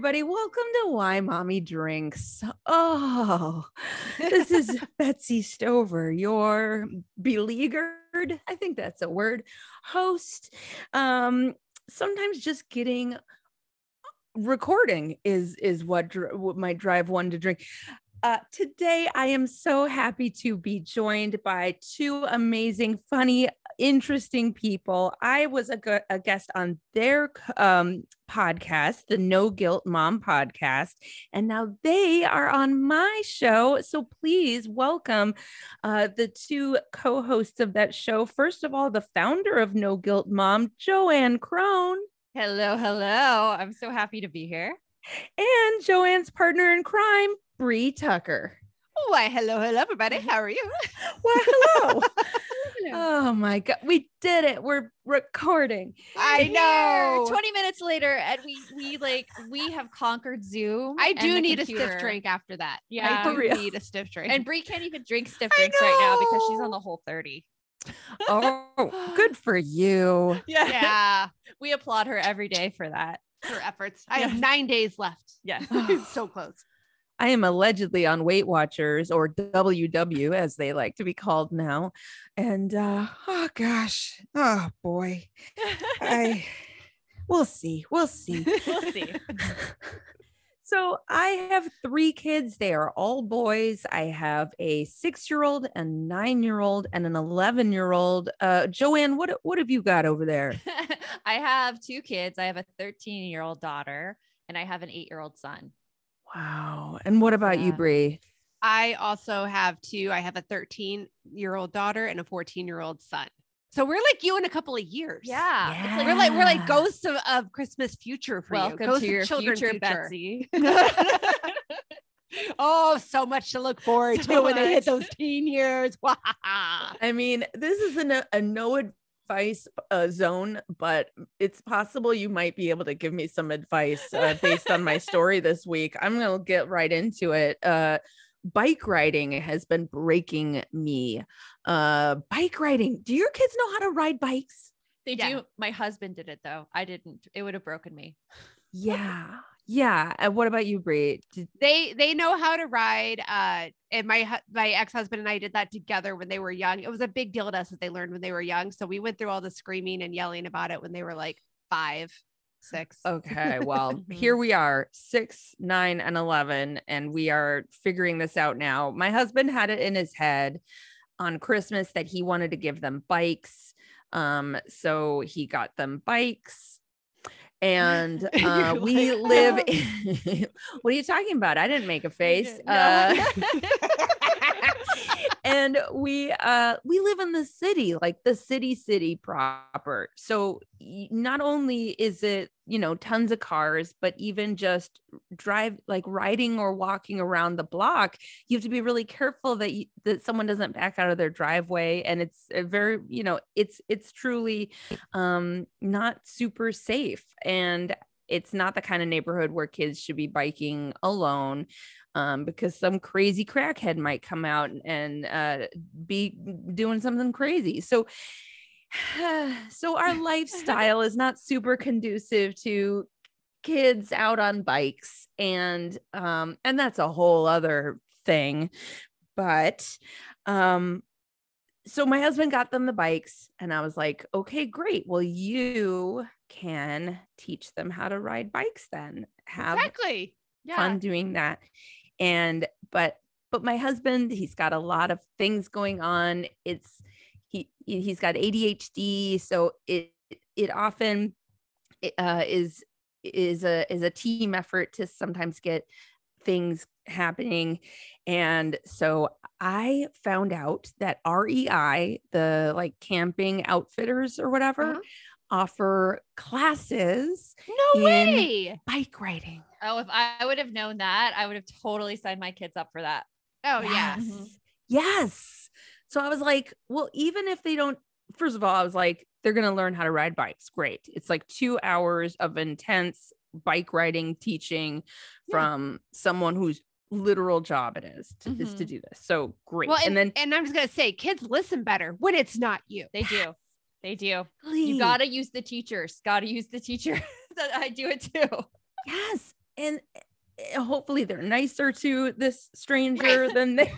Everybody, welcome to Why Mommy Drinks. Oh, this is Betsy Stover, your beleaguered, I think that's a word, host. Um, sometimes just getting recording is is what, dr- what might drive one to drink. Uh, today, I am so happy to be joined by two amazing, funny, interesting people. I was a, gu- a guest on their um, podcast, the No Guilt Mom podcast, and now they are on my show. So please welcome uh, the two co hosts of that show. First of all, the founder of No Guilt Mom, Joanne Crone. Hello, hello. I'm so happy to be here. And Joanne's partner in crime, Brie Tucker. Why, hello, hello, everybody. Mm-hmm. How are you? Why, hello. oh my God. We did it. We're recording. I Here, know. 20 minutes later, and we we like we have conquered Zoom. I do need a stiff drink after that. Yeah. I do real. need a stiff drink. And Brie can't even drink stiff drinks right now because she's on the whole 30. Oh, good for you. Yeah. yeah, We applaud her every day for that. her efforts. I Yeah. have nine days left. Yeah. so close. I am allegedly on Weight Watchers or WW as they like to be called now. And uh oh gosh. Oh boy. I we'll see. We'll see. we'll see. So I have three kids. They are all boys. I have a six-year-old, a nine-year-old, and an eleven-year-old. Uh, Joanne, what what have you got over there? I have two kids. I have a 13 year old daughter and I have an eight year old son. Wow. And what about you, Yeah. Brie? I also have two. I have a 13 year old daughter and a 14 year old son. So we're like you in a couple of years. Yeah. It's like, We're like we're like ghosts of, of Christmas future for you. welcome Ghosts to your children future, Betsy. oh, so much to look forward So to when they hit those teen years. Wah. I mean, this is a a no advice uh, zone, but it's possible you might be able to give me some advice uh, based on my story this week. I'm going to get right into it. Uh, bike riding has been breaking me. Uh, bike riding. Do your kids know how to ride bikes? They Yeah. do. My husband did it though. I didn't. It would have broken me. Yeah. Yeah. And what about you, Brie? Did, they they know how to ride uh and my my ex-husband and I did that together when they were young. It was a big deal to us that they learned when they were young. So we went through all the screaming and yelling about it when they were like 5, 6. Okay, well, here we are, six, nine, and 11, and we are figuring this out now. My husband had it in his head on Christmas that he wanted to give them bikes. Um, so he got them bikes. And uh, we like, live. "Oh." in- what are you talking about? I didn't make a face. Uh, and we uh we live in the city like the city city proper so not only is it you know tons of cars but even just drive like riding or walking around the block you have to be really careful that you, that someone doesn't back out of their driveway and it's a very you know it's it's truly um not super safe and it's not the kind of neighborhood where kids should be biking alone um, because some crazy crackhead might come out and, and uh, be doing something crazy. So, so our lifestyle is not super conducive to kids out on bikes, and um, and that's a whole other thing. But um, so my husband got them the bikes, and I was like, okay, great. Well, you can teach them how to ride bikes then. Have exactly. Yeah. fun doing that and but but my husband he's got a lot of things going on it's he he's got adhd so it it often uh, is is a is a team effort to sometimes get things happening and so i found out that REI the like camping outfitters or whatever Uh-huh. offer classes No in- way. bike riding Oh, if I would have known that, I would have totally signed my kids up for that. Oh yeah. yes. Yes. So I was like, well, even if they don't, first of all, I was like, they're going to learn how to ride bikes. Great. It's like two hours of intense bike riding teaching Yeah. from someone whose literal job it is to, is to Mhm. do this. So great. Well, and, and then and I'm just gonna say, kids listen better when it's not you. They do. They do. Please. You got to use the teachers. Got to use the teacher. that I do it too. Yes. And Eh, hopefully they're nicer to this stranger than they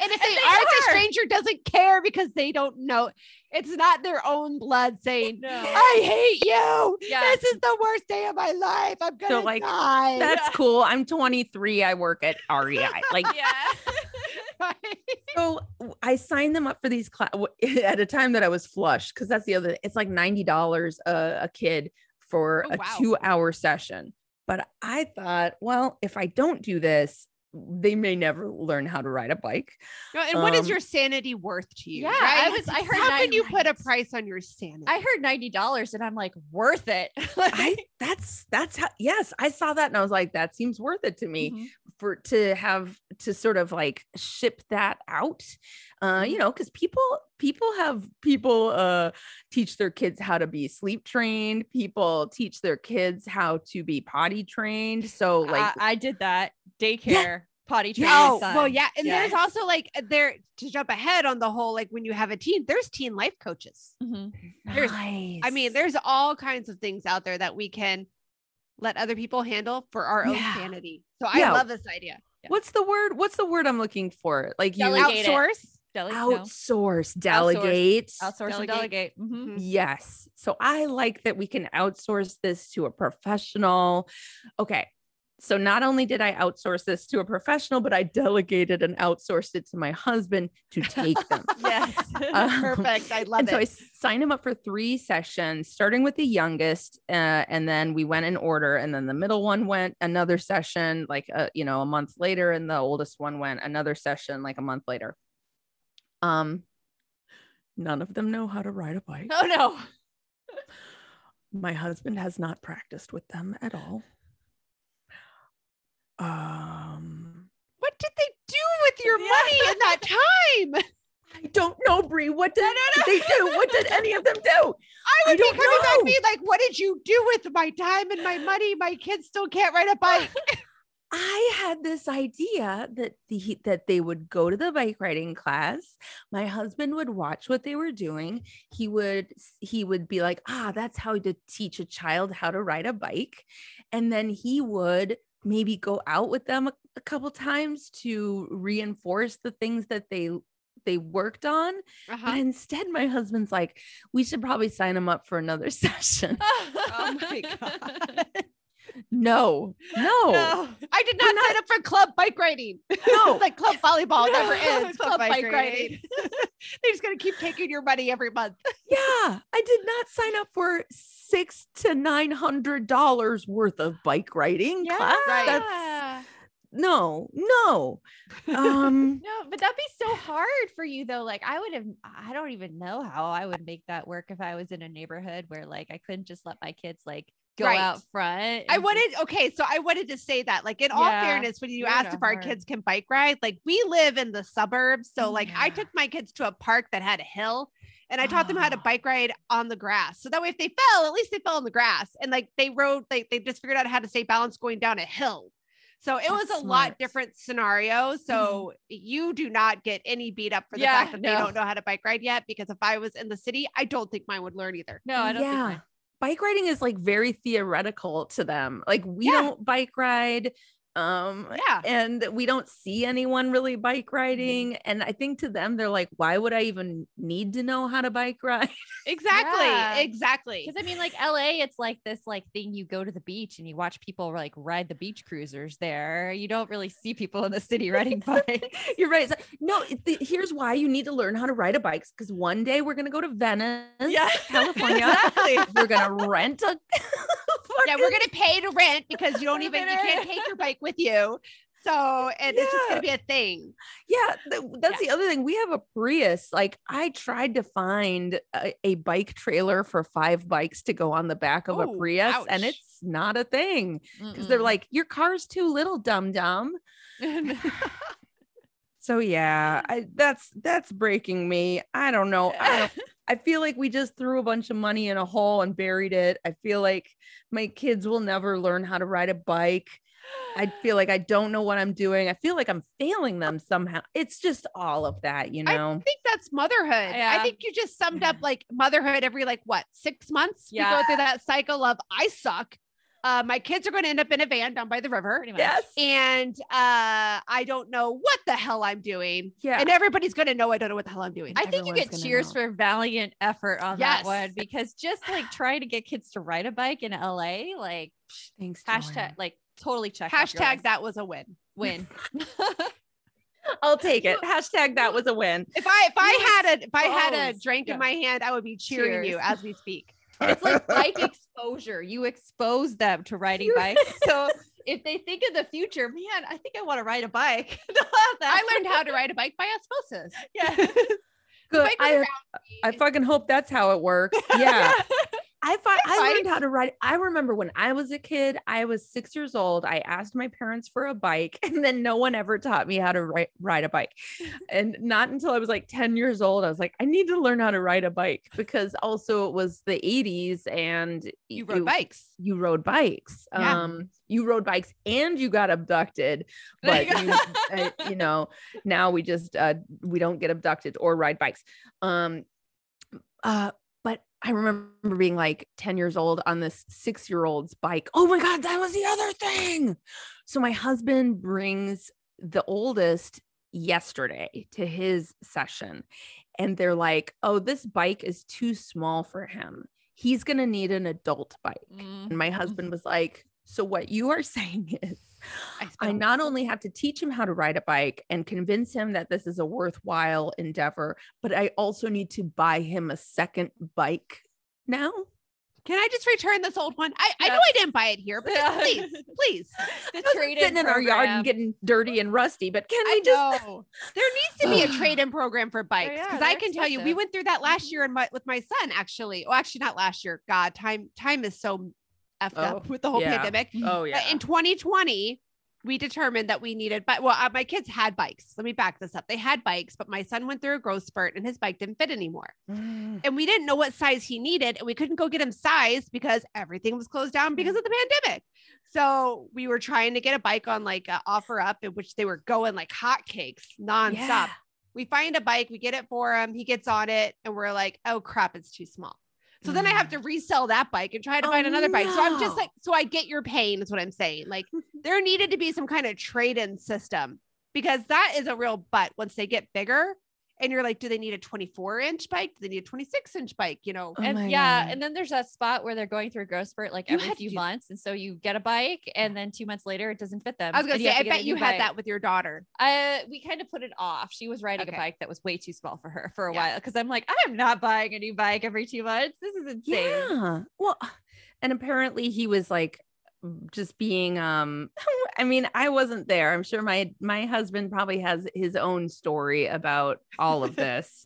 And if they, they are, the are. stranger doesn't care because they don't know. It's not their own blood saying, No. I hate you. Yeah. This is the worst day of my life. I'm gonna They're like, die. that's cool. I'm 23. I work at REI. Like Yeah. so I signed them up for these class at a time that I was flush because that's the other it's like $90 a, a kid for Oh, a wow. 2-hour session. But I thought, well, if I don't do this, they may never learn how to ride a bike. No, and what is Um, your sanity worth to you? Yeah, right? I was- I heard How can you put a price on your sanity? I heard ninety dollars, and I'm like, worth it. Like- I that's that's how yes, I saw that and I was like, that seems worth it to me. Mhm. for to have to sort of like ship that out uh you know because people people have people uh teach their kids how to be sleep trained people teach their kids how to be potty trained so like I, I did that daycare potty training. Oh, my well, yeah. And there's also like there to jump ahead on the whole, like when you have a teen, there's teen life coaches. Mhm. there's- I mean, there's all kinds of things out there that we can let other people handle for our own sanity. So I Yeah. love this idea. what's the word what's the word i'm looking for like you Delegate it. Outsource. Dele- no. outsource delegate and Delegate. delegate. Mhm. Yes. So I like that we can outsource this to a professional. Okay. So not only did I outsource this to a professional, but I delegated and outsourced it to my husband to take them. Yes. Um, Perfect. I love and it. so I signed him up for three sessions, starting with the youngest, uh, and then we went in order. And then the middle one went another session, like uh, you know, a month later, and the oldest one went another session, like a month later. Um, none of them know how to ride a bike. oh no. My husband has not practiced with them at all. Um, what did they do with your Yeah. money in that time? I don't know, Brie. What did they do? What did any of them do? I I would be don't coming back know. being like, what did you do with my time and my money? My kids still can't ride a bike. I had this idea that the that they would go to the bike riding class. My husband would watch what they were doing. He would he would be like, "Ah, that's how to teach a child how to ride a bike." And then he would maybe go out with them a, a couple times to reinforce the things that they they worked on. Uh-huh. But instead my husband's like, "We should probably sign him up for another session." Oh my God. No. No. No. I did not sign up for club bike riding. No. like club volleyball No. never ends. Club bike riding. They're just gonna keep taking your money every month. Yeah, I did not sign up for six to nine hundred dollars worth of bike riding class. Right. That's no, no. Um, No, but that'd be so hard for you though. Like I would have I don't even know how I would make that work if I was in a neighborhood where like I couldn't just let my kids like go Right. out front. I wanted okay, so I wanted to say that, like in all fairness, when you asked if our hard- kids can bike ride, like we live in the suburbs, so like I took my kids to a park that had a hill, and I taught them how to Oh. bike ride on the grass. So that way, if they fell, at least they fell on the grass, and like they rode, like they just figured out how to stay balanced going down a hill. So it was That's a lot different scenario. So mm-hmm. you do not get any beat up for the Yeah, fact that they don't know how to bike ride yet. Because if I was in the city, I don't think mine would learn either. No, I don't think yeah. Bike riding is like very theoretical to them. Like we Yeah. don't bike ride. Um Yeah. and we don't see anyone really bike Mm-hmm. riding. And I think to them, they're like, why would I even need to know how to bike ride? Exactly. Yeah. Exactly. Because I mean, like LA, it's like this like thing you go to the beach and you watch people like ride the beach cruisers there. You don't really see people in the city riding bikes. You're right. It's like, no, the- here's why you need to learn how to ride a bike because one day we're gonna go to Venice, Yeah. California. Exactly. We're gonna rent a. yeah, we're gonna pay to rent because you don't even you can't take your bike with you. So and it's just gonna be a thing. Yeah, th- that's the other thing. We have a Prius. Like I tried to find a, a bike trailer for five bikes to go on the back of a Oh, Prius, and it's not a thing because they're like, "Your car's too little, dum dum." So yeah, I that's that's breaking me. I don't know. I don't I feel like we just threw a bunch of money in a hole and buried it. I feel like my kids will never learn how to ride a bike. I feel like I don't know what I'm doing. I feel like I'm failing them somehow. It's just all of that, you know. I think that's motherhood. I think you just summed up like motherhood every like what six months. We go through that cycle of I suck. Uh, my kids are going to end up in a van down by the river, Pretty. Yes. and uh, I don't know what the hell I'm doing. Yeah. And everybody's going to know I don't know what the hell I'm doing. I think you get cheers know. for valiant effort on Yes. that one because just like trying to get kids to ride a bike in LA, like Thanks. hashtag, Joanne. like totally check Hashtag that was a win. win. I'll take it. Hashtag that was a win. If I if I had a if I had a drink Yeah. in my hand, I would be cheering you as we speak. It's like bike exposure. You expose them to riding bikes. So if they think in the future, man, I think I want to ride a bike. I learned how to ride a bike by osmosis. Yeah. Good. I, I fucking hope that's how it works. Yeah. I fi- I learned how to ride. I remember when I was a kid, I was six years old. I asked my parents for a bike, and then no one ever taught me how to ri- ride a bike. And not until I was like 10 years old, I was like, I need to learn how to ride a bike because also it was the 80s and You rode bikes. You rode bikes. Yeah. Um, you rode bikes and you got abducted. But you, uh, you know, now we just uh we don't get abducted or ride bikes. Um uh I remember being like 10 years old on this six year old's bike. Oh my God, that was the other thing. So my husband brings the oldest yesterday to his session, and they're like, oh, this bike is too small for him. He's going to need an adult bike. Mm. And my husband was like, so what you are saying is, I not only have to teach him how to ride a bike and convince him that this is a worthwhile endeavor, but I also need to buy him a second bike now. Can I just return this old one? I, I know I didn't buy it here, but Yeah. please, please. the It's trade sitting in our yard and getting dirty and rusty, but can we I just know there needs to be a trade-in program for bikes yeah, because I they're can tell you, we went through that last mm-hmm. year and my, with my son actually. Oh, actually, not last year. God, time time is so effed up Oh, with the whole yeah. pandemic. Oh But yeah. in 2020, we determined that we needed, but well, uh, my kids had bikes. Let me back this up. They had bikes, but my son went through a growth spurt and his bike didn't fit anymore. Mm. And we didn't know what size he needed, and we couldn't go get him sized because everything was closed down because of the pandemic. So we were trying to get a bike on like a OfferUp, in which they were going like hotcakes nonstop. Yeah. We find a bike, we get it for him, he gets on it, and we're like, oh crap, it's too small. So then I have to resell that bike and try to Oh, find another bike. So I'm just like, so I get your pain, is what I'm saying. Like oh, there needed to be some kind of trade-in system because that is a real butt once they get bigger. And you're like, do they need a 24 inch bike? Do they need a 26 inch bike? You know, Oh and yeah, God. and then there's that spot where they're going through a growth spurt like You every had to few do- months, and so you get a bike, and then two months later it doesn't fit them. I was gonna say, I to get a bet you new had bike. that with your daughter. Uh, we kind of put it off. She was riding Okay. a bike that was way too small for her for a Yeah. while because I'm like, I'm not buying a new bike every two months. This is insane. Yeah. Well, and apparently he was like just being um I mean, I wasn't there. I'm sure my my husband probably has his own story about all of this.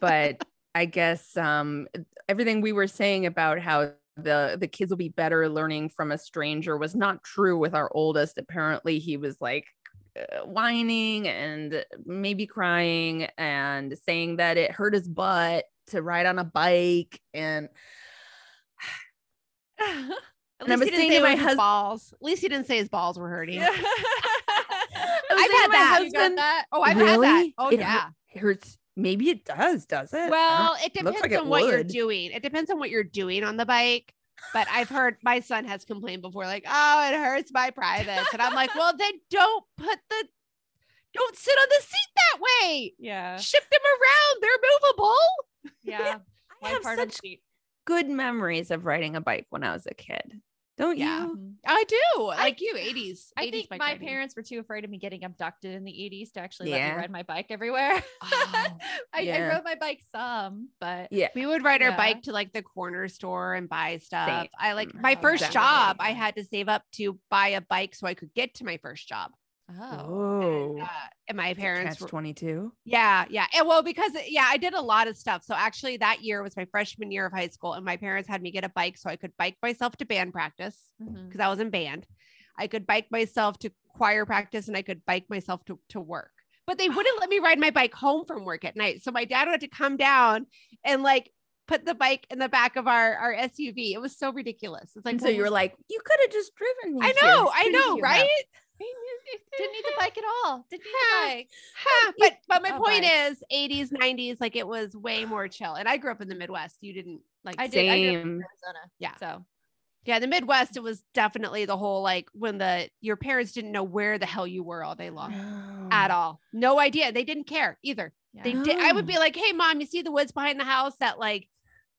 but I guess um everything we were saying about how the the kids will be better learning from a stranger was not true with our oldest. Apparently he was like uh, whining and maybe crying and saying that it hurt his butt to ride on a bike and At And I was saying say to my was his hus- balls. At least he didn't say his balls were hurting. I've had that. Husband, that? Oh, I've had that. Oh, It yeah. it hurts. Maybe it does, does it? Well, it depends like it on what you're doing. It depends on what you're doing on the bike. But I've heard my son has complained before, like, oh, it hurts my privates. And I'm like, well, then don't put the, don't sit on the seat that way. yeah, Shift them around. They're movable. yeah. I have such good memories of riding a bike when I was a kid. Don't Yeah. you? I do. Like you, 80s. I 80s think my riding. parents were too afraid of me getting abducted in the 80s to actually let me ride my bike everywhere. Oh, I, I rode my bike some, but Yeah. We would ride our bike to like the corner store and buy stuff. Same. I like mm-hmm. my Oh, first exactly. job. I had to save up to buy a bike so I could get to my first job. Oh, Oh, Uh, and my parents were, 22. Yeah, yeah. And well, because yeah, I did a lot of stuff. So actually that year was my freshman year of high school and my parents had me get a bike so I could bike myself to band practice because I was in band. I could bike myself to choir practice and I could bike myself to, to work. But they wouldn't let me ride my bike home from work at night. So my dad had to come down and like put the bike in the back of our our SUV. It was so ridiculous. It's like and so you were like, you could have just driven me. I know, I know, right? Have?" Didn't need the bike at all. Didn't need the bike. But but my Oh, point bye. is 80s 90s like it was way more chill and i grew up in the midwest you didn't like I did. I grew up in. Arizona. Yeah. So yeah the midwest it was definitely the whole like when the your parents didn't know where the hell you were all day long oh. at all no idea they didn't care either yeah. they did i would be Oh. like hey mom you see the woods behind the house that like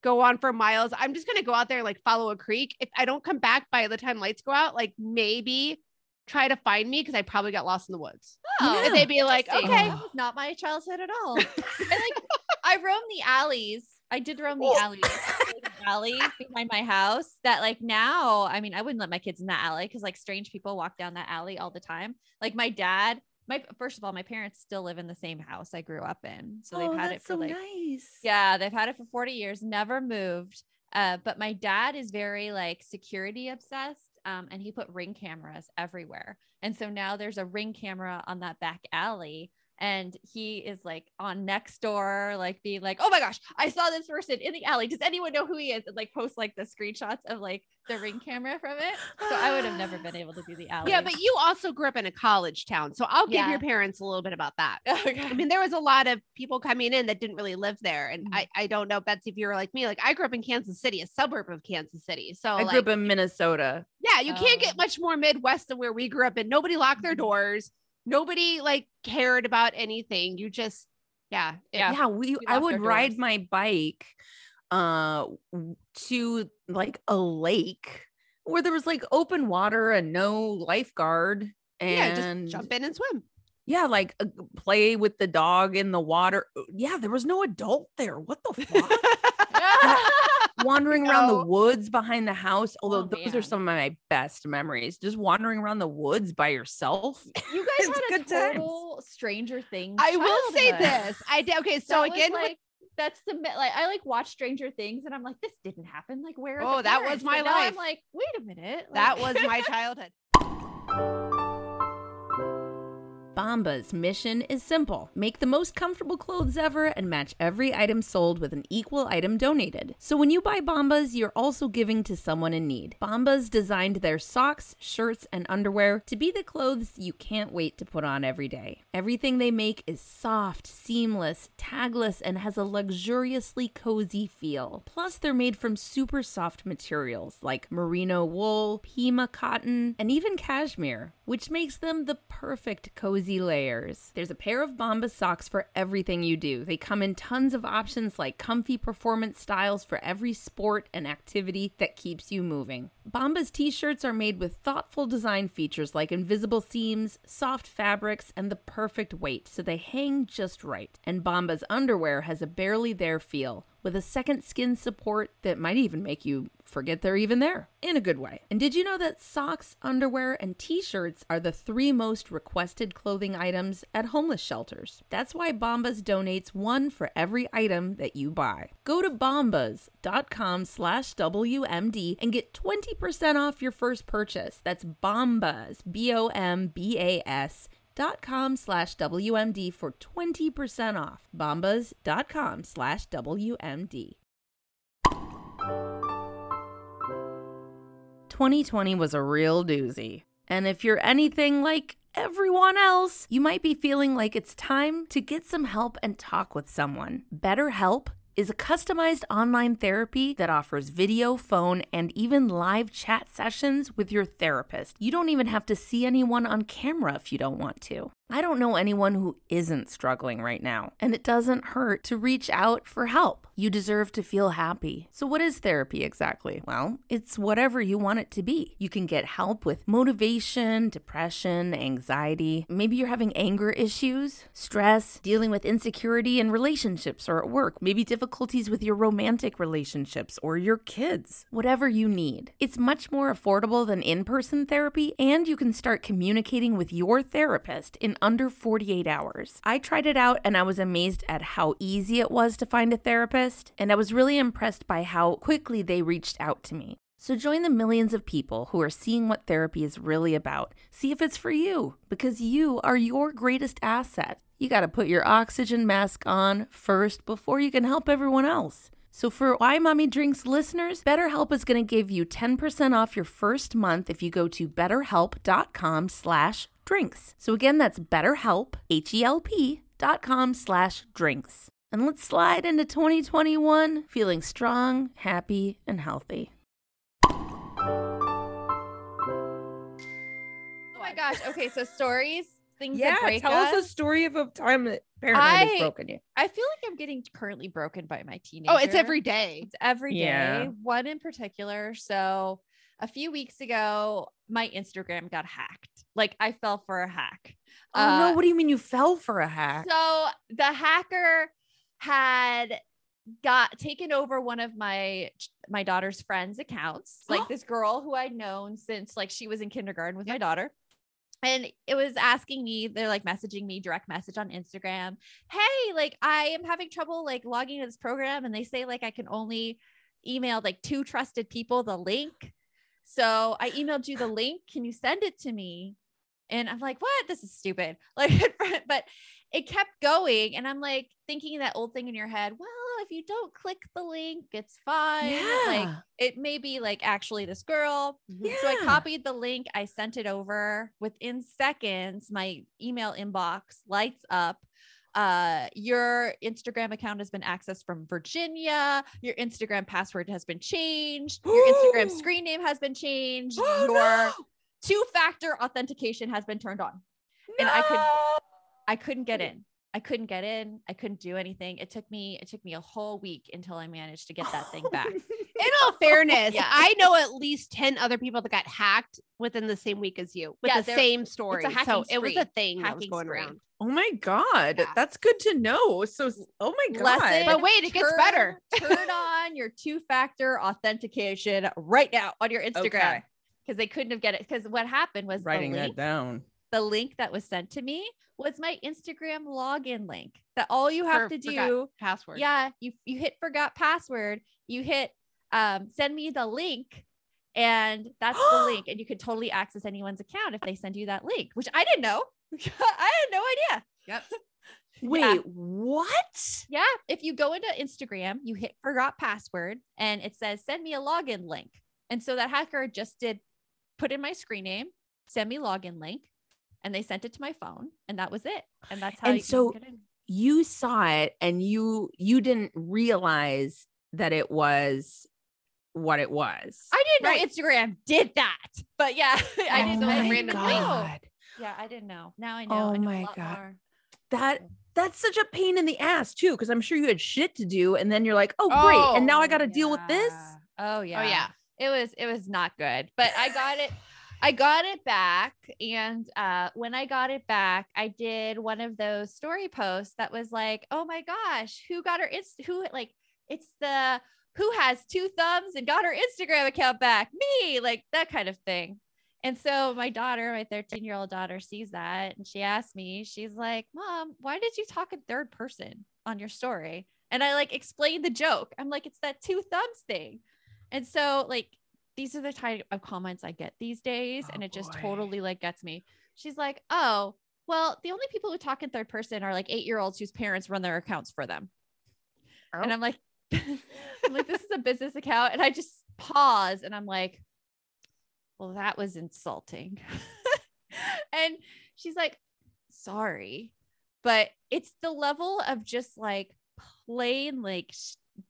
go on for miles i'm just gonna go out there and like follow a creek if i don't come back by the time lights go out like maybe try to find me because i probably got lost in the woods Oh, and they'd be like okay That not my childhood at all. I like I roamed the alleys. I did roam the Oh. alleys. Alley behind my house that like now, I mean, I wouldn't let my kids in that alley because like strange people walk down that alley all the time. Like my dad, my first of all, my parents still live in the same house I grew up in. So they've Oh, had it for so like nice. yeah, they've had it for 40 years, never moved. Uh, but my dad is very like security obsessed. Um, and he put ring cameras everywhere. And so now there's a ring camera on that back alley. And he is like on Nextdoor, like being like, oh my gosh, I saw this person in the alley. Does anyone know who he is? And like post like the screenshots of like the ring camera from it. So I would have never been able to do the alley. yeah but you also grew up in a college town so i'll give Yeah. your parents a little bit about that okay. I mean, there was a lot of people coming in that didn't really live there. And Mhm. I, I don't know, Betsy, if you were like me, like I grew up in Kansas City, a suburb of Kansas City. So I grew up in Minnesota. yeah, you can't Oh. get much more Midwest than where we grew up and Nobody locked their Mhm. doors. Nobody like cared about anything. You just, yeah. Yeah. Yeah, we I would ride doors. my bike uh to like a lake where there was like open water and no lifeguard Yeah, and just jump in and swim. yeah, like uh, play with the dog in the water. Yeah, there was no adult there. What the fuck? wandering around the woods behind the house. Although Oh, those are some of my best memories. Just wandering around the woods by yourself. you guys had a good times. total Stranger Things. I will say this. I did. Okay. So That again, with- like that's the like I like watch Stranger Things and I'm like, this didn't happen. Like, where? Oh, that was my life. I'm like, wait a minute. that was my childhood. Bombas' mission is simple make the most comfortable clothes ever and match every item sold with an equal item donated. So when you buy Bombas, you're also giving to someone in need. Bombas designed their socks, shirts, and underwear to be the clothes you can't wait to put on every day. Everything they make is soft, seamless, tagless, and has a luxuriously cozy feel. Plus, they're made from super soft materials like merino wool, Pima cotton, and even cashmere, which makes them the perfect cozy layers. There's a pair of Bombas socks for everything you do. They come in tons of options like comfy performance styles for every sport and activity that keeps you moving. Bombas t shirts are made with thoughtful design features like invisible seams, soft fabrics, and the perfect weight, so they hang just right. And Bombas underwear has a barely there feel with a second skin support that might even make you forget they're even there in a good way. And did you know that socks, underwear, and t shirts are the three most requested clothing items at homeless shelters? That's why Bombas donates one for every item that you buy. Go to bombas.com slash WMD and get 20% off your first purchase. That's Bombas, B O M B A S dot com slash WMD for 20% off. Bombas.com slash WMD. 2020 was a real doozy. And if you're anything like everyone else, you might be feeling like it's time to get some help and talk with someone. BetterHelp is a customized online therapy that offers video, phone, and even live chat sessions with your therapist. You don't even have to see anyone on camera if you don't want to. I don't know anyone who isn't struggling right now, and it doesn't hurt to reach out for help. You deserve to feel happy. So, what is therapy exactly? Well, it's whatever you want it to be. You can get help with motivation, depression, anxiety. Maybe you're having anger issues, stress, dealing with insecurity in relationships or at work, maybe difficulties with your romantic relationships or your kids. Whatever you need. It's much more affordable than in person therapy, and you can start communicating with your therapist in under 48 hours. I tried it out and I was amazed at how easy it was to find a therapist, and I was really impressed by how quickly they reached out to me. So join the millions of people who are seeing what therapy is really about. See if it's for you, because you are your greatest asset. You got to put your oxygen mask on first before you can help everyone else. So for Why Mommy Drinks listeners, BetterHelp is going to give you 10% off your first month if you go to betterhelp.com slash drinks. So again, that's betterhelp, H-E-L-P dot com slash drinks. And let's slide into 2021 feeling strong, happy, and healthy. Oh my gosh. Okay, so stories, things Yeah, that break tell us. us a story of a time that parenthood has I- broken you. I feel like I'm getting currently broken by my teenager. Oh, it's every day. It's every day. Yeah. One in particular. So a few weeks ago, my Instagram got hacked. Like I fell for a hack. Oh Uh, no, what do you mean you fell for a hack? So the hacker had got taken over one of my my daughter's friends' accounts, like this girl who I'd known since like she was in kindergarten with my daughter. And it was asking me, they're like messaging me direct message on Instagram. Hey, like I am having trouble like logging into this program. And they say like I can only email like two trusted people the link. So I emailed you the link. Can you send it to me? And I'm like, what? This is stupid. Like, but it kept going. And I'm like thinking that old thing in your head, well, if you don't click the link, it's fine. Yeah. Like it may be like actually this girl. yeah. So I copied the link, I sent it over. Within seconds, my email inbox lights up. Uh, your Instagram account has been accessed from Virginia. Your Instagram password has been changed. Your Instagram screen name has been changed. Oh, your no! Two-factor authentication has been turned on. and I could- I couldn't get in. I couldn't get in. I couldn't do anything. It took me it took me a whole week until I managed to get that thing back. In all fairness, Yeah. I know at least 10 other people that got hacked within the same week as you with Yeah, the same story. hacking so it was a spree. thing that was going spree. around. Oh my god, Yeah. that's good to know. So, oh my god, Lesson, But wait, it gets better. turn on your two-factor authentication right now on your Instagram Okay. Because they couldn't have get it. Because what happened was writing the that down. the link that was sent to me was my Instagram login link. That all you have For- to do Password. Yeah, you you hit forgot password, you hit um send me the link and that's the link and you could totally access anyone's account if they send you that link, which I didn't know. I had no idea. Yep. Wait, Yeah. what? Yeah, if you go into Instagram, you hit forgot password and it says send me a login link. And so that hacker just did put in my screen name, send me login link, and they sent it to my phone and that was it. And that's how And you so- get in. You saw it and you you didn't realize that it was what it was. I didn't Right. know Instagram did that. But yeah, I oh didn't, I my random know. link. god. Yeah, I didn't know. Now I know. Oh I know my a lot God. more. That that's such a pain in the ass too, because I'm sure you had shit to do, and then you're like, oh great, and now I got to deal with this. Oh yeah. Oh yeah. It was it was not good, but I got it. I got it back, and uh, when I got it back, I did one of those story posts that was like, "Oh my gosh, who got her inst? Who like it's the who has two thumbs and got her Instagram account back? Me, like that kind of thing." And so my daughter, my 13 year old daughter, sees that and she asked me, she's like, Mom, why did you talk in third person on your story? And I like explained the joke. I'm like, it's that two thumbs thing. And so, like, these are the type of comments I get these days. Oh, and Oh, it just boy. totally like gets me. She's like, Oh, well, the only people who talk in third person are like eight year olds whose parents run their accounts for them. And Oh. I'm like, I'm like, this is a business account. And I just pause and I'm like, well, that was insulting. and she's like, sorry. But it's the level of just like plain, like,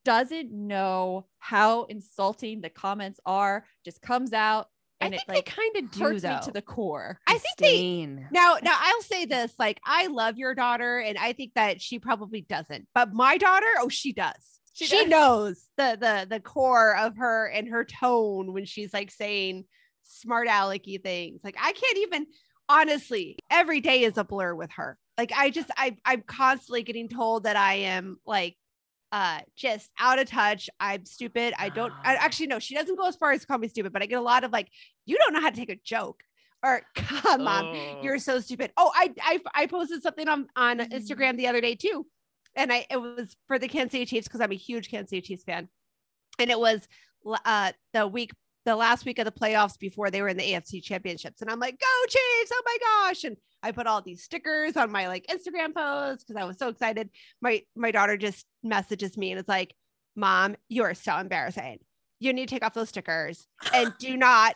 doesn't know how insulting the comments are, just comes out I and think it like they kind of do hurts though. me to the core. I think they now now I'll say this like I love your daughter and I think that she probably doesn't but my daughter oh she does She she, does. knows the the the core of her and her tone when she's like saying smart alecky things like I can't even honestly every day is a blur with her like I just I I'm constantly getting told that I am like uh just out of touch i'm stupid i don't I, Ah. actually no she doesn't go as far as call me stupid but i get a lot of like you don't know how to take a joke or come on Oh. you're so stupid. Oh, I I, I posted something on on Mhm. Instagram the other day too, and I it was for the Kansas City Chiefs because I'm a huge Kansas City Chiefs fan, and it was uh the week the last week of the playoffs before they were in the AFC championships, and I'm like, go Chiefs! Oh my gosh! And I put all these stickers on my like Instagram posts because I was so excited. My my daughter just messages me and it's like. Mom, you are so embarrassing. You need to take off those stickers and do not,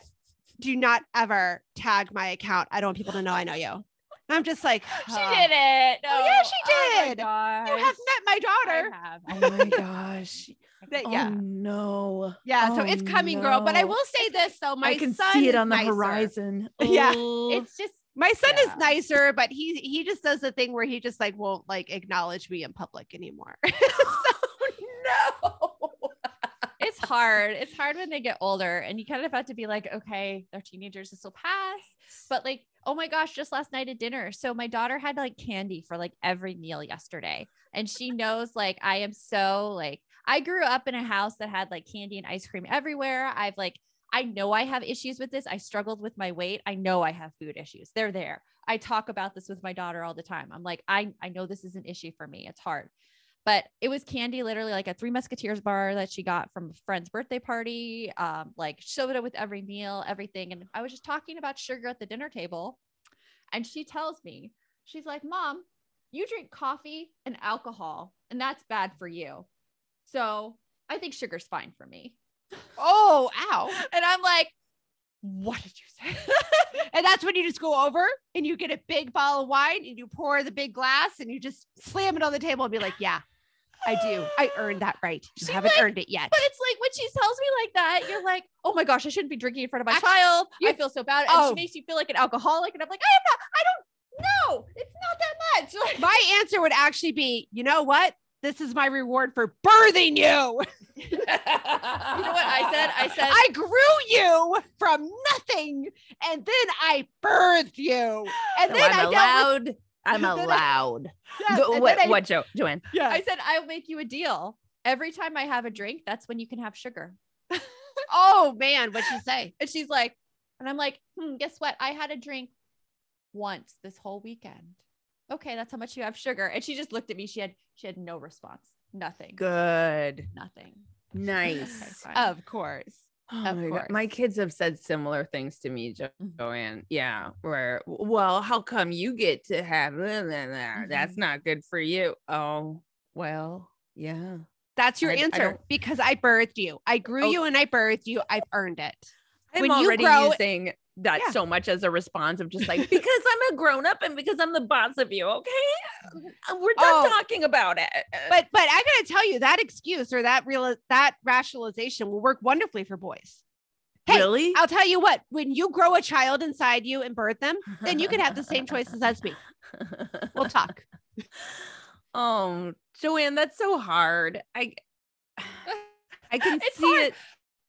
do not ever tag my account. I don't want people to know I know you. I'm just like, She "Oh, did it. Oh, yeah, she Oh, oh my did. gosh. You have met my daughter. I have. Oh my gosh. That- yeah. Oh no. Yeah, so Oh, it's coming, girl. But I will say this though, my son, I can son see it on the nicer. horizon. Yeah, Oh. It's just My son Yeah. is nicer, but he he just does the thing where he just like won't like acknowledge me in public anymore. so oh, no. it's hard. It's hard when they get older and you kind of have to be like, okay, they're teenagers, this will pass. But like, oh my gosh, just last night at dinner. So my daughter had like candy for like every meal yesterday. And she knows like I am so like I grew up in a house that had like candy and ice cream everywhere. I've like I know I have issues with this. I struggled with my weight. I know I have food issues. They're there. I talk about this with my daughter all the time. I'm like, I, I know this is an issue for me. It's hard. But it was candy, literally like a Three Musketeers bar that she got from a friend's birthday party, um, like soda with every meal, everything. And I was just talking about sugar at the dinner table. And she tells me, she's like, Mom, you drink coffee and alcohol, and that's bad for you. So I think sugar's fine for me. Oh, ow. And I'm like, what did you say? And that's when you just go over and you get a big bottle of wine and you pour the big glass and you just slam it on the table and be like, Yeah, I do. I earned that right. You She haven't like- earned it yet. But it's like when she tells me like that, you're like, oh my gosh, I shouldn't be drinking in front of my Act- child. you- I feel so bad. And Oh. she makes you feel like an alcoholic. And I'm like, I am not, I don't know. It's not that much. Like, My answer would actually be, you know what? This is my reward for birthing you. you know what I said? I said, I grew you from nothing and then I birthed you. And So then I I'm dealt with- allowed. I'm Then I- allowed. Yes, The- what, I- what, Joe, Joanne? yeah. I said, I'll make you a deal. Every time I have a drink, that's when you can have sugar. oh man, what'd she say? And she's like, and I'm like, hmm, guess what? I had a drink once this whole weekend. Okay, that's how much you have sugar. And she just looked at me. She had she had no response. Nothing. Good. Nothing. Nice. Okay. Of course. Oh Of my, God. course. my kids have said similar things to me, Jo- Mhm. Joanne. Yeah, where well, how come you get to have blah, blah, blah. that's Mhm. not good for you? Oh, well, yeah. That's your I- I answer don't- because I birthed you. I grew Oh. you and I birthed you. I've earned it. I'm When you already grow- using that Yeah. so much as a response of just like because I'm a grown up and because I'm the boss of you. Okay, Uh, we're done Oh. talking about it. But but I gotta tell you that excuse or that real that rationalization will work wonderfully for boys. Hey, really, I'll tell you what, when you grow a child inside you and birth them, then you can have the same choices as me. We'll talk. oh, Joanne, that's so hard. I I can It's see hard. it.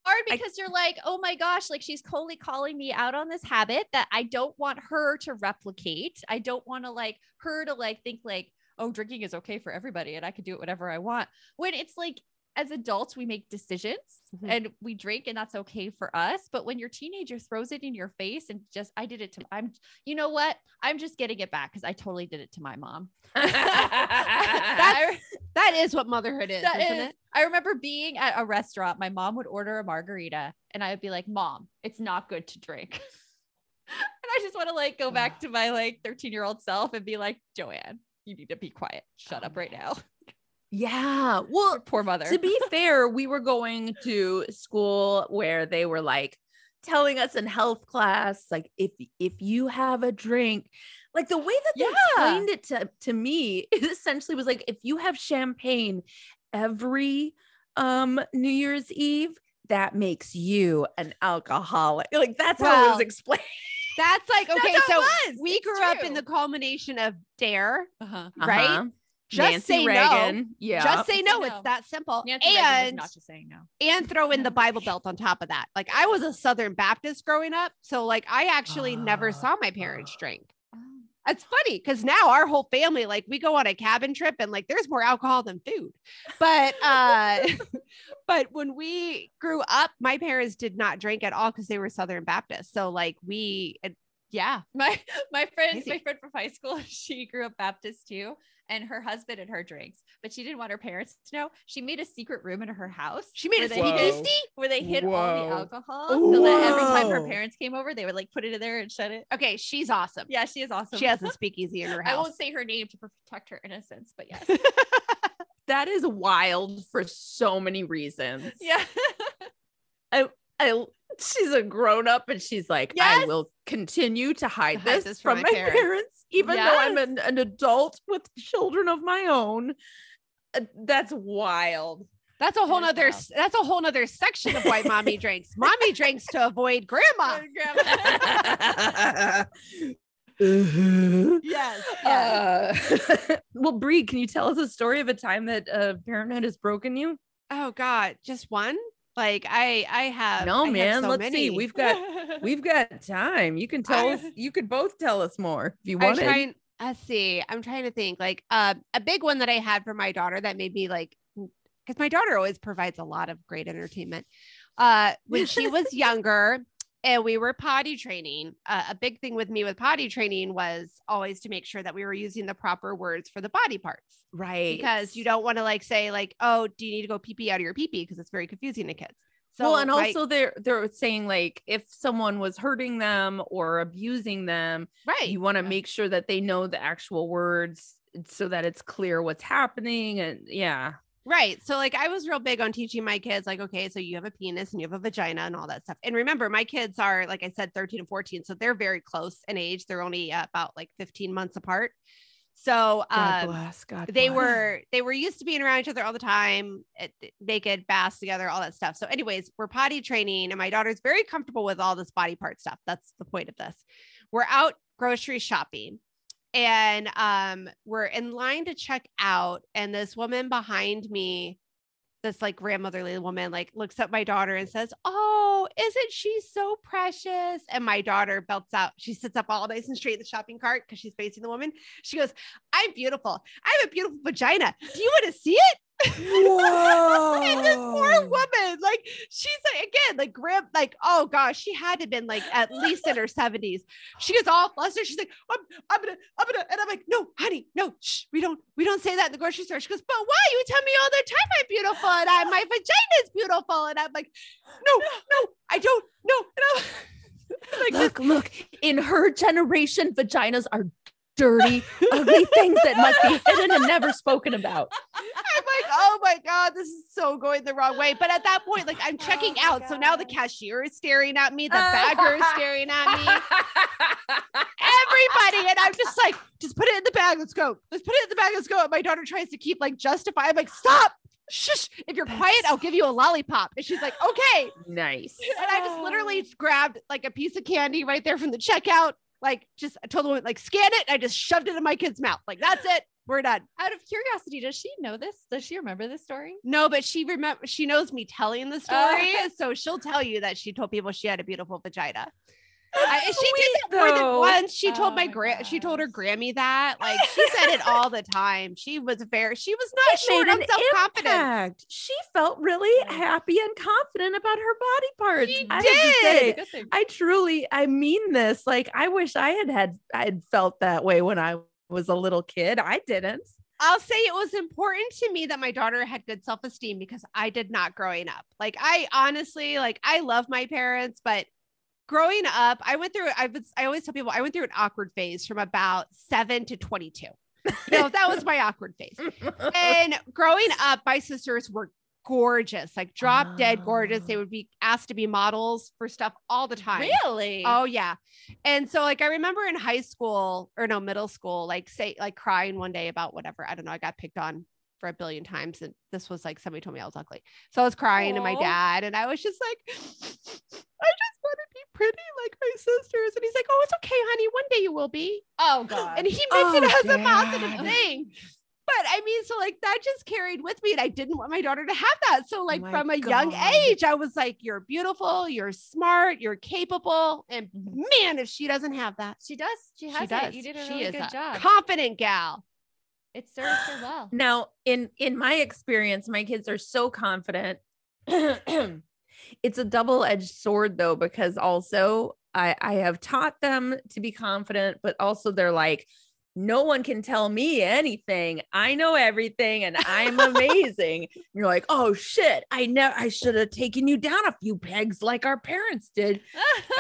Hard I- because you're like, oh my gosh, like she's totally calling me out on this habit that I don't want her to replicate. I don't want to like her to like think like, oh, drinking is okay for everybody and I can do it whatever I want. When it's like as adults, we make decisions Mhm. and we drink and that's okay for us. But when your teenager throws it in your face and just I did it to I'm you know what? I'm just getting it back because I totally did it to my mom. I- That is what motherhood is, that isn't is- it? I remember being at a restaurant. My mom would order a margarita, and I would be like, "Mom, it's not good to drink." and I just want to like go back to my like 13 year old self and be like, "Joanne, you need to be quiet. Shut up right now." Yeah. Well, Poor mother. to be fair, we were going to school where they were like telling us in health class, like if if you have a drink, like the way that they Yeah. explained it to, to me, it essentially was like if you have champagne every um New Year's Eve, that makes you an alcoholic. Like that's how it was explained. That's like okay. it So we grew up in the culmination of DARE, uh-huh. right? Uh-huh. Just Nancy say no. Yeah. Just say Say no. no. It's that simple. Nancy and not just saying no. and throw in the Bible Belt on top of that. Like I was a Southern Baptist growing up, so like I actually never saw my parents drink. It's funny because now our whole family, like we go on a cabin trip and like there's more alcohol than food. But uh but when we grew up, my parents did not drink at all because they were Southern Baptist. So like we it- yeah. my my friend Crazy. my friend from high school she grew up baptist too and her husband and her drinks but she didn't want her parents to know she made a secret room in her house She made a they Whoa. speakeasy. where they hid all the Whoa. alcohol so that every time her parents came over they would like put it in there and shut it Okay, she's awesome. yeah she is awesome She has a speakeasy in her house. i won't say her name to protect her innocence but yes that is wild for so many reasons. Yeah. I she's a grown up and she's like, I will continue to hide Hide this, this from, from my my parents, parents. even though I'm an, an adult with children of my own. Uh, That's wild. That's a whole nother that's a whole nother section of why mommy drinks. Mommy drinks to avoid grandma. yes. Yes. Uh, well, Brie, can you tell us a story of a time that uh, parenthood has broken you? Oh God, just one? Like I I have No, I have man. so Let's many. see. We've got we've got time. You can tell us. You could both tell us more if you want. trying let's see. I'm trying to think like uh, a big one that I had for my daughter that made me like because my daughter always provides a lot of great entertainment. Uh when she was younger and we were potty training, uh, a big thing with me with potty training was always to make sure that we were using the proper words for the body parts. Right. because you don't want to like say like, oh, do you need to go pee pee out of your pee pee? Because it's very confusing to kids. So well, and my- also they're they're saying like if someone was hurting them or abusing them, right, you want to Yeah. make sure that they know the actual words so that it's clear what's happening. And yeah, right. So like I was real big on teaching my kids like, okay, so you have a penis and you have a vagina and all that stuff. And remember, my kids are like I said, 13 and 14, so they're very close in age. They're only uh, about like 15 months apart. So God um, bless. God. they bless. were they were used to being around each other all the time it, naked baths together all that stuff so anyways we're potty training and my daughter's very comfortable with all this body part stuff that's the point of this we're out grocery shopping and um we're in line to check out and this woman behind me this like grandmotherly woman like looks at my daughter and says oh isn't she so precious? And my daughter belts out she sits up all nice and straight in the shopping cart because she's facing the woman. She goes i'm beautiful. I have a beautiful vagina. Do you want to see it Whoa. and this poor woman, like she's like again, like grand, like oh gosh, she had to been like at least in her seventies. She gets all flustered. She's like, I'm, I'm gonna, I'm gonna, and I'm like, no, honey, no, shh, we don't, we don't say that in the grocery store. She goes, but why? You tell me all the time I'm beautiful and I, my vagina is beautiful, and I'm like, no, no, I don't, no, and I'm like, look, look. In her generation, vaginas are dirty, ugly things that must be hidden and never spoken about. I'm like, oh my God, this is so going the wrong way. But at that point, like I'm checking Oh my out. So now the cashier is staring at me, the uh. bagger is staring at me, everybody. And I'm just like, just put it in the bag. Let's go. Let's put it in the bag. Let's go. And my daughter tries to keep like justify. I'm like, stop. Shush. If you're quiet, I'll give you a lollipop. And she's like, okay. nice. And I just literally grabbed like a piece of candy right there from the checkout. Like, just I told the woman, like, scan it. And I just shoved it in my kid's mouth. Like, that's it. We're done. Out of curiosity, does she know this? Does she remember this story? No, but she remember she knows me telling the oh. story, so she'll tell you that she told people she had a beautiful vagina. I, she did sweet, that more than once. She Oh told my oh, my grand, she told her. Grammy that. Like she said it all the time. She was very, she was not It short on self confidence. She felt really happy and confident about her body parts. She I to say, did. I truly, I mean this. Like, I wish I had had, I had felt that way when I was a little kid. I didn't. I'll say it was important to me that my daughter had good self esteem because I did not growing up. Like I honestly, like I love my parents, but growing up, I went through. I was. I always tell people I went through an awkward phase from about seven to twenty two. You know, that was my awkward phase. And growing up, my sisters were gorgeous, like drop dead gorgeous. They Oh. would be asked to be models for stuff all the time. Really? Oh yeah. And so like I remember in high school or no middle school, like say like crying one day about whatever. I don't know. I got picked on for a billion times. And this was like somebody told me I was ugly. So I was crying to my dad and I was just like, I just want to be pretty like my sisters. And he's like, Oh, it's okay, honey. One day you will be. oh God. And he meant it Oh, as a positive thing. But I mean, so like that just carried with me, and I didn't want my daughter to have that. So, like my from a young age, I was like, You're beautiful, you're smart, you're capable. And Mhm. man, if she doesn't have that, she does. She has she it. You did a she really is good a job. confident gal. it serves her well. Now, in in my experience, my kids are so confident. it's a double-edged sword though, because also I, I have taught them to be confident, but also they're like, no one can tell me anything. I know everything and I'm amazing. And you're like, oh shit, I know I should have taken you down a few pegs like our parents did.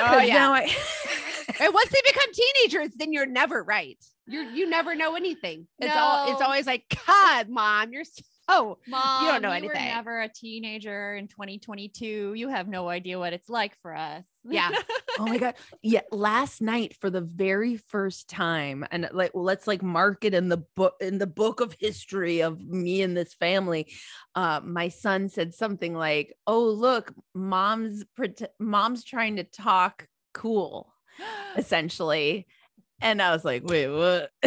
Oh, 'Cause yeah. now I And once they become teenagers, then you're never right. You you never know anything. It's all it's always like, God, mom, you're so know. Mom, you don't know you anything. were never a teenager in 2022. You have no idea what it's like for us. Yeah. Oh my god. Yeah, last night for the very first time and like let's like mark it in the book in the book of history of me and this family. Uh my son said something like, "Oh, look, mom's pret- mom's trying to talk cool." essentially. And I was like, wait, what?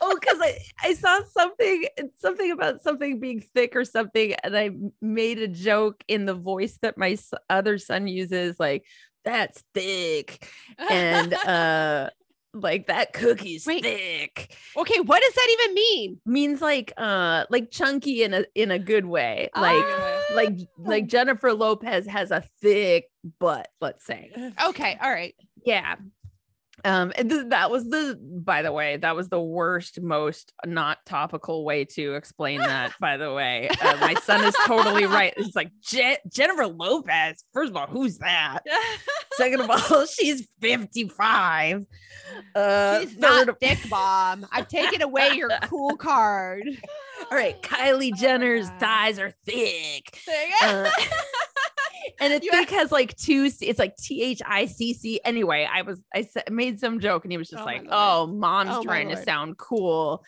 oh, because I, I saw something, something about something being thick or something, and I made a joke in the voice that my other son uses, like, that's thick. And uh like that cookie's Wait. thick. Okay, what does that even mean? Means like uh like chunky in a in a good way. Like Ah. like like Jennifer Lopez has a thick butt, let's say. Okay, all right. Yeah. Um, and th- that was the, by the way, that was the worst, most not topical way to explain that. by the way, uh, my son is totally right. It's like Je- Jennifer Lopez. First of all, who's that? Second of all, she's fifty-five. Uh, She's third not of- thick, mom. I've taken away your cool card. all right, Kylie Jenner's God. thighs are thick. There you go. Uh, and it thick has like two. It's like T H I C C. Anyway, I was I sa- made some joke, and he was just Oh like, "Oh, mom's Oh trying to sound cool,"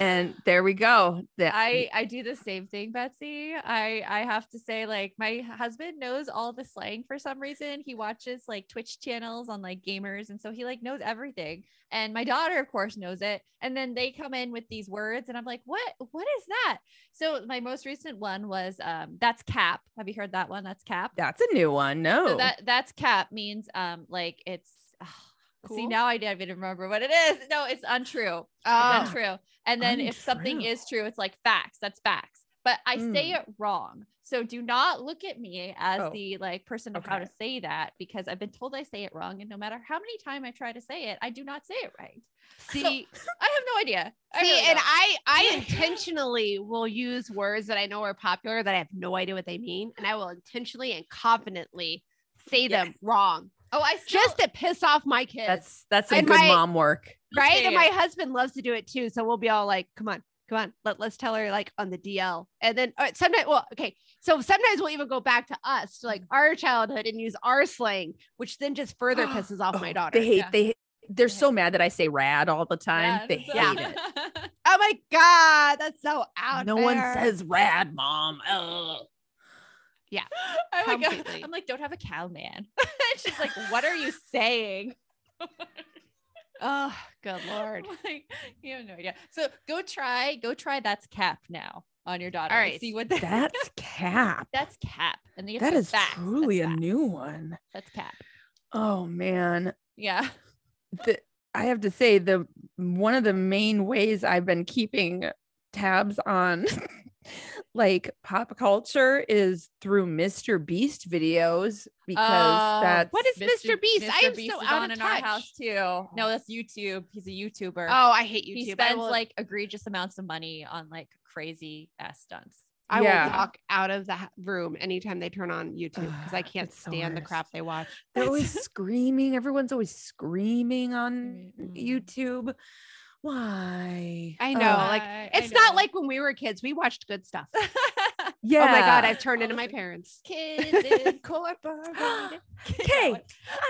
and there we go. That I I do the same thing, Betsy. I I have to say, like, my husband knows all the slang for some reason. He watches like Twitch channels on like gamers, and so he like knows everything. And my daughter, of course, knows it. And then they come in with these words, and I'm like, what What is that? So my most recent one was um that's cap. Have you heard that one? That's cap. that's a new one. No, So that that's cap means um like it's. Cool. now I didn't even remember what it is. No, it's untrue. It's Oh, untrue. And then if something is true, it's like facts. That's facts. But I say Mm. it wrong. So do not look at me as Oh, the like person of how to say that because I've been told I say it wrong. And no matter how many times I try to say it, I do not say it right. see, I have no idea. I see, really and don't. I, I intentionally will use words that I know are popular that I have no idea what they mean, and I will intentionally and confidently say Yeah. them wrong oh, I still, just to piss off my kids. that's that's some And good my- mom work. right? Yeah, And yeah. my husband loves to do it too. So we'll be all like, come on, come on, let, let's tell her like on the DL. And then uh, sometimes, well, okay. So sometimes we'll even go back to us to like our childhood and use our slang, which then just further pisses off my Oh, daughter. They hate Yeah. they they're so mad that I say rad all the time. Yeah, they so- hate it. Oh my God, that's so out No one says rad, mom. Ugh. I'm like, Completely. I'm like, don't have a cow man. She's like, what are you saying? Oh, good Lord. Like, you have no idea. So go try, go try that's cap now on your daughter. All and right. See what that That's cap. that's cap. And the That is facts. truly a that's, facts. new one. that's cap. Oh man. Yeah. the, I have to say the one of the main ways I've been keeping tabs on like pop culture is through Mr. Beast videos because Oh, that's What is Mr. Beast? I am Beast so is out on of in our touch. house too. No, that's YouTube. He's a YouTuber. Oh, I hate YouTube. he spends will, like egregious amounts of money on like crazy ass stunts. I Yeah. will walk out of the room anytime they turn on YouTube because I can't it's the stand the crap they watch. they're always screaming. Everyone's always screaming on Mm. YouTube. Why? I know, Ugh. like, I- I It's not like when we were kids. We watched good stuff. yeah. Oh my God, I've turned into my parents. kids in corporate. K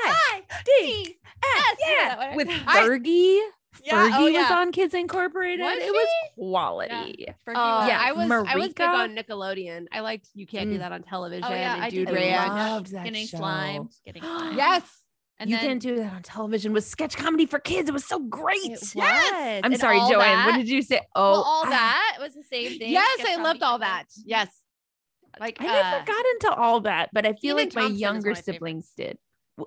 I D S. Yeah, Yeah, that one. with I- Fergie. Yeah, Fergie oh, was on Kids Incorporated. Was it was she? quality. Fergie Oh, Yeah, I was I was big on Nickelodeon. I liked You Can't Do Mm. That on Television. Oh, yeah, and I Dude did Ranch. Loved that getting show. slimed. Getting slimed. Yes. And you then can't do that on television with sketch comedy for kids. It was so great. it was. Yes. I'm And sorry, Joanne. that- What did you say? Oh, well, all ah, that was the same thing. Yes, sketch I loved all that. Yes. Like I never uh, got into all that, but I feel Kenan like my Thompson younger my siblings did.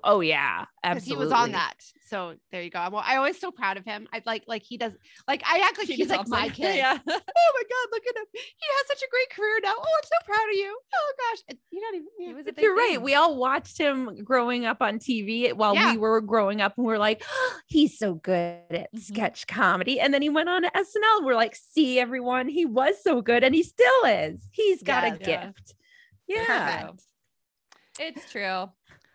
Oh yeah, because absolutely. he was on that. So there you go. I'm, I'm always so proud of him. I like like he does like I act like Kenan he's like my kid. yeah. Oh my god, look at him. He has such a great career now. Oh, I'm so proud of you. Oh gosh. You're not even He yeah. was a You're right. We all watched him growing up on TV while Yeah. we were growing up, and we are like, he's so good at Mhm. sketch comedy. And then he went on to SNL. We're like, see, everyone, he was so good, and he still is. He's got Yes. a Yeah. gift. Yeah. Perfect. It's true.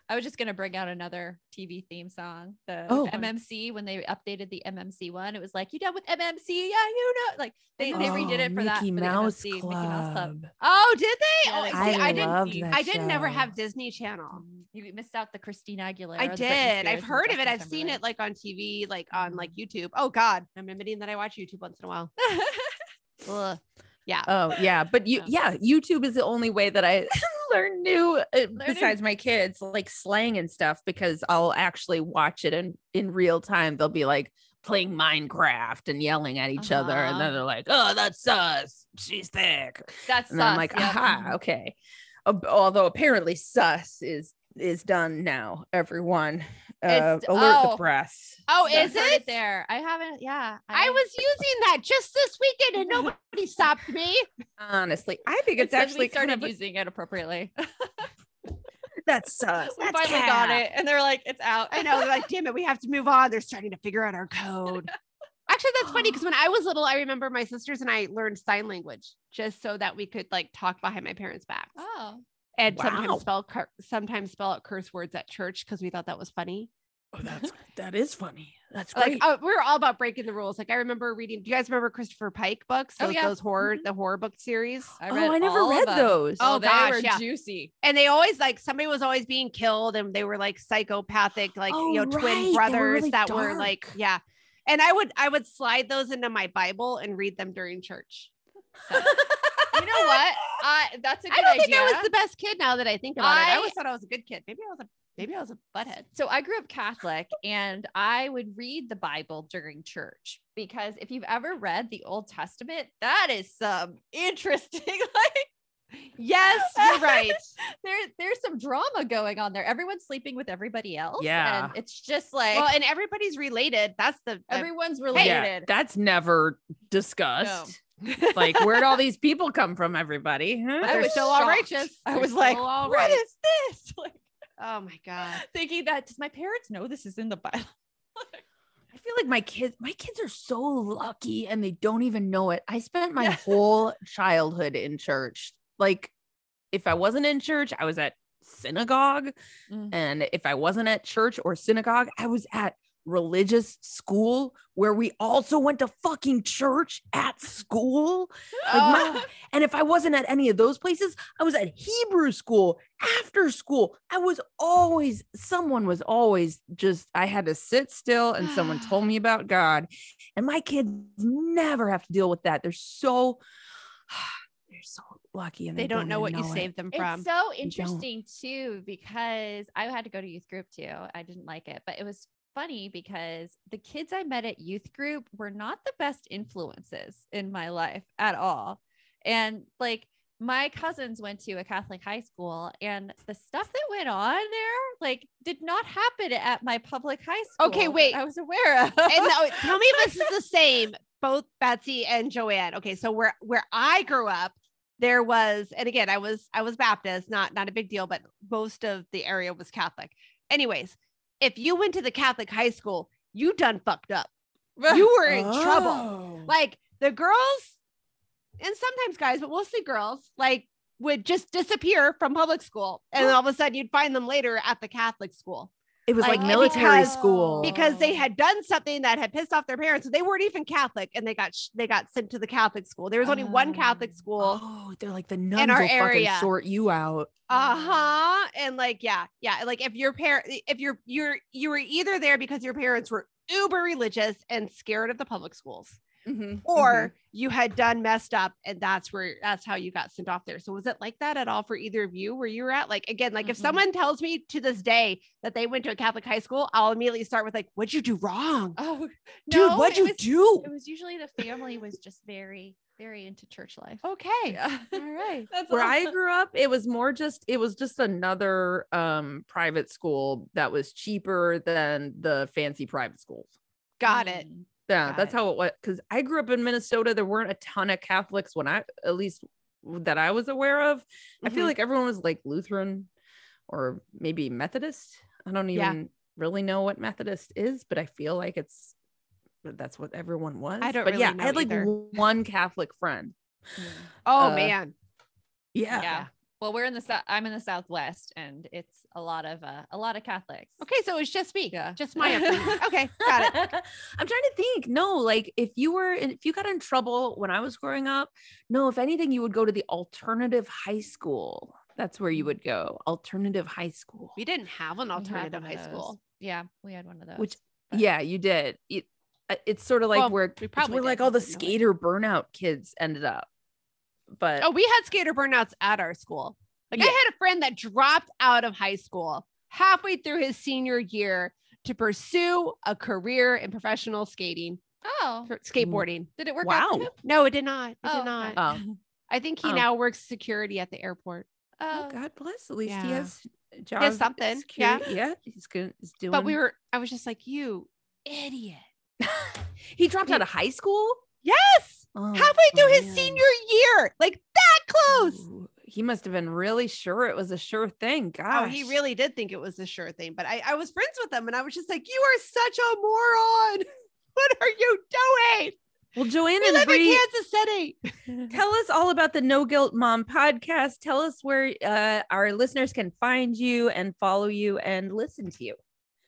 I was just gonna bring out another TV theme song, the Oh. MMC when they updated the MMC one. It was like, "You done with MMC? Yeah, you know." Like they, they redid it for that. Oh, Mickey for the Mouse MMC, Mickey Mouse Club. Club. Oh, did they? Yeah, oh, they see, did. I, I didn't. love that I didn't never have Disney Channel. Mm, You missed out the Christina Aguilera. I did. I've heard of it. I've seen it like on TV, like on like YouTube. Oh God, I'm admitting that I watch YouTube once in a while. Yeah. Oh yeah, but you Yeah. yeah, YouTube is the only way that I learn new uh, besides my kids like slang and stuff because I'll actually watch it in in real time. They'll be like playing Minecraft and yelling at each other, and Uh-huh. then they're like, "Oh, that's sus. She's thick," That's and then I'm like, yep. "Aha, okay." Although apparently sus is is done now. Everyone, uh, alert oh. the press. Oh, I is heard it? there? I haven't. Yeah, I was using that just this weekend and nobody stopped me. Honestly, I think it's, because actually started kind of using it appropriately. that's sus. we That's finally got it, and they're like, "It's out." I know. They're like, damn it, we have to move on. They're starting to figure out our code. Actually, that's funny because when I was little, I remember my sisters and I learned sign language just so that we could like talk behind my parents' backs Oh, and Wow. sometimes spell sometimes spell out curse words at church because we thought that was funny. Oh, that's that is funny. That's great. Like oh, we were all about breaking the rules. Like I remember reading. Do you guys remember Christopher Pike books? Oh, Those, yeah. those horror, Mhm. the horror book series. I oh. I never read those. Oh, Oh, they gosh, were yeah. juicy. and they always like somebody was always being killed and they were like psychopathic like Oh, you know right. They twin were brothers really that were like yeah and i would i would slide those into my bible and read them during church You know what? I that's a good i don't idea. think i was the best kid now that i think about it i I- always thought i was a good kid maybe i was a maybe i was a butthead so I grew up Catholic and I would read the Bible during church because if you've ever read the Old Testament, that is some interesting like yes you're right there there's some drama going on there. Everyone's sleeping with everybody else. Yeah. And it's just like well and everybody's related that's the, the everyone's yeah, related. that's never discussed. like, where'd all these people come from? Everybody, huh? I they're was still all righteous I was like, all what right. is this? Like oh my god thinking that does my parents know this is in the Bible? I feel like my kids, my kids are so lucky and they don't even know it. I spent my whole childhood in church. Like, if I wasn't in church, I was at synagogue. Mm. And if I wasn't at church or synagogue, I was at religious school where we also went to fucking church at school. Like my- Oh. and if I wasn't at any of those places, I was at Hebrew school after school. I was always, someone was always just, I had to sit still and someone told me about God. And my kids never have to deal with that. They're so, so lucky and they don't know what even you it. saved them from It's so interesting too because I had to go to youth group too. I didn't like it, but it was funny because the kids I met at youth group were not the best influences in my life at all. And like my cousins went to a Catholic high school and the stuff that went on there like did not happen at my public high school. Okay, wait. I was aware of. and now, tell me if this is the same both betsy and joanne okay so where where i grew up there was and again i was i was baptist not not a big deal but most of the area was catholic. Anyways if you went to the catholic high school you done fucked up. You were in trouble. Oh. like the girls and sometimes guys but mostly girls like would just disappear from public school and all of a sudden you'd find them later at the catholic school it was like, like, military because- school. because they Oh. had done something that had pissed off their parents. They weren't even Catholic, and they got sh- they got sent to the Catholic school. There was only one Catholic Oh. school. Oh, they're like the nuns our will area. fucking sort you out. Uh huh. And like, yeah, yeah. Like if your parent, if you're you're you were either there because your parents were uber religious and scared of the public schools, Mm-hmm. or you had done messed up, and that's where that's how you got sent off there. So was it like that at all for either of you where you were at? Like again, like if Mm-mm. someone tells me to this day that they went to a Catholic high school, I'll immediately start with like, "What'd you do wrong?" Oh, dude, no, what'd you was- do? It was usually the family was just very, very into church life. Okay. Yeah. All right. That's Where all. I grew up, it was more just it was just another um private school that was cheaper than the fancy private schools. Got it. Yeah, that's how it was. Because I grew up in Minnesota. There weren't a ton of Catholics when I, at least that I was aware of. I feel Mhm. like everyone was like Lutheran or maybe Methodist. I don't even Yeah. really know what Methodist is, but I feel like it's that's what everyone was. I don't but really yeah, I had like either. one Catholic friend. Oh Uh, man. Yeah. Yeah. Well, we're in the south. I'm in the southwest, and it's a lot of uh, a lot of Catholics. Okay, so it's just me. Yeah. Just my upbringing. okay, got it. I'm trying to think. No, like if you were if you got in trouble when I was growing up, no, if anything, you would go to the alternative high school. That's where you would go. Alternative high school. We didn't have an alternative high school. Yeah, we had one of those. Which but- yeah, you did. It, uh, it's sort of like Well, where we probably where like all the but skater burnout kids ended up. But Oh, we had skater burnouts at our school. Like I had a friend that dropped out of high school halfway through his senior year to pursue a career in professional skating, oh, for skateboarding. Mm. did it work out? Wow. him? No, it did not. It Oh, did not. Oh. I think he Oh. now works security at the airport. oh, Oh, God bless. At least he has a job. He has something, yeah. security- Yeah. He's good. He's doing But we were, I was just like, you idiot. he dropped We- out of high school? Yes. Oh, Halfway through his senior year, like that close. Ooh, He must have been really sure it was a sure thing. Gosh. Oh, he really did think it was a sure thing. But I, I was friends with him and I was just like, you are such a moron. What are you doing? Well, Joanne We and live Brie, in Kansas City. tell us all about the No Guilt Mom podcast. Tell us where uh, our listeners can find you and follow you and listen to you.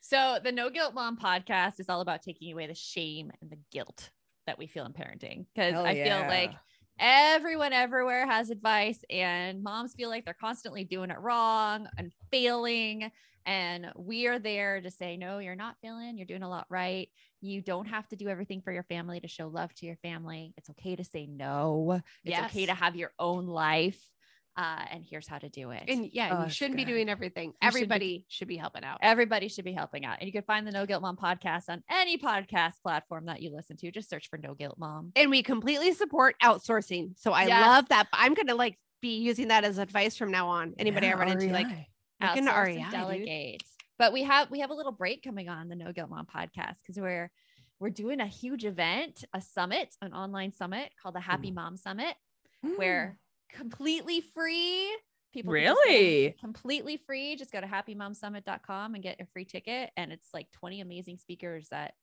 So the No Guilt Mom podcast is all about taking away the shame and the guilt that we feel in parenting because I feel like everyone everywhere has advice and moms feel like they're constantly doing it wrong and failing and we are there to say no you're not failing you're doing a lot right. You don't have to do everything for your family to show love to your family. It's okay to say no. It's okay to have your own life uh, and here's how to do it And yeah, Oh, you shouldn't be doing everything. be- Everybody should be helping out. Everybody should be helping out. And you can find the No Guilt Mom podcast on any podcast platform that you listen to. Just search for No Guilt Mom. And we completely support outsourcing. So I Yes. love that. I'm going to like be using that as advice from now on. Anybody I run into, like, REI. look into Outsource REI, and dude. delegate. But we have we have a little break coming on the No Guilt Mom podcast because we're we're doing a huge event, a summit, an online summit called the Happy Mom Summit, where completely free people can just go- Really? completely free. Just go to happymomsummit.com and get a free ticket. And it's like 20 amazing speakers that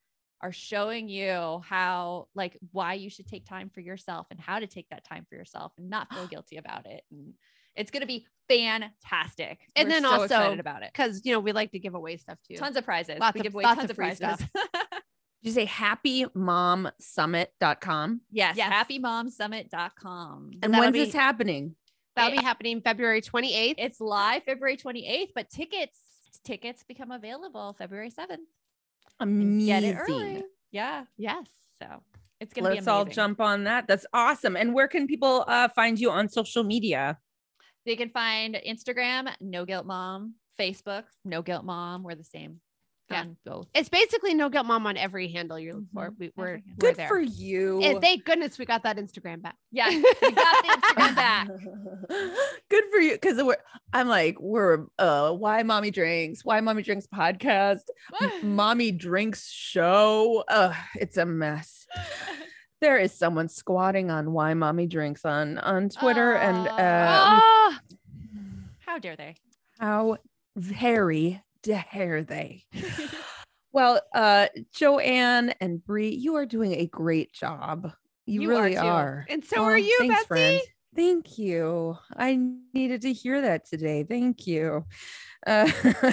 are showing you how, like, why you should take time for yourself and how to take that time for yourself and not feel guilty about it. And it's going to be fantastic. And We're then so also- excited about it. because, you know, we like to give away stuff too. Tons of prizes. Lots we of- give away tons of free prizes. Did you say happymomsummit.com? yes, Yes. happymomsummit.com. And that'll when's be- this happening? That'll be happening February 28th. It's live February 28th, but tickets tickets become available February 7th. Amazing. Get it early. Yeah. Yes. So it's gonna be amazing. Let's all jump on that. That's awesome. And where can people uh, find you on social media? They can find Instagram, No Guilt Mom, Facebook, No Guilt Mom. We're the same. Yeah. on both. It's basically no guilt mom on every handle you're looking for. Mhm. We, we're, Every handle. we're Good there. for you. And thank goodness we got that Instagram back. Yeah, we got the Instagram back. Good for you. Cause we're I'm like, we're uh why mommy drinks, why mommy drinks podcast, M- mommy drinks show. Uh it's a mess. There is someone squatting on why mommy drinks on on Twitter and uh How dare they? how very dare they? Well, uh, Joanne and Brie, you are doing a great job. You, You really too. are. and so Oh, are you, thanks, Betsy. friend. Thank you. I needed to hear that today. Thank you. Uh,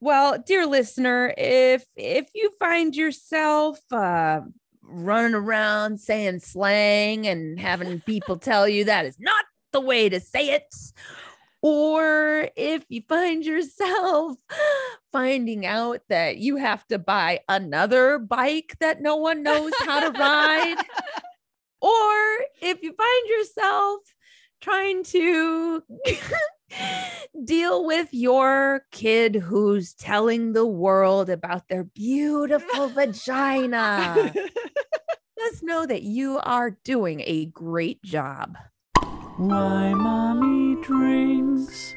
well, dear listener, if if you find yourself uh, running around saying slang and having people tell you that is not the way to say it, or if you find yourself finding out that you have to buy another bike that no one knows how to ride, or if you find yourself trying to deal with your kid who's telling the world about their beautiful vagina, just know that you are doing a great job. Why mommy drinks.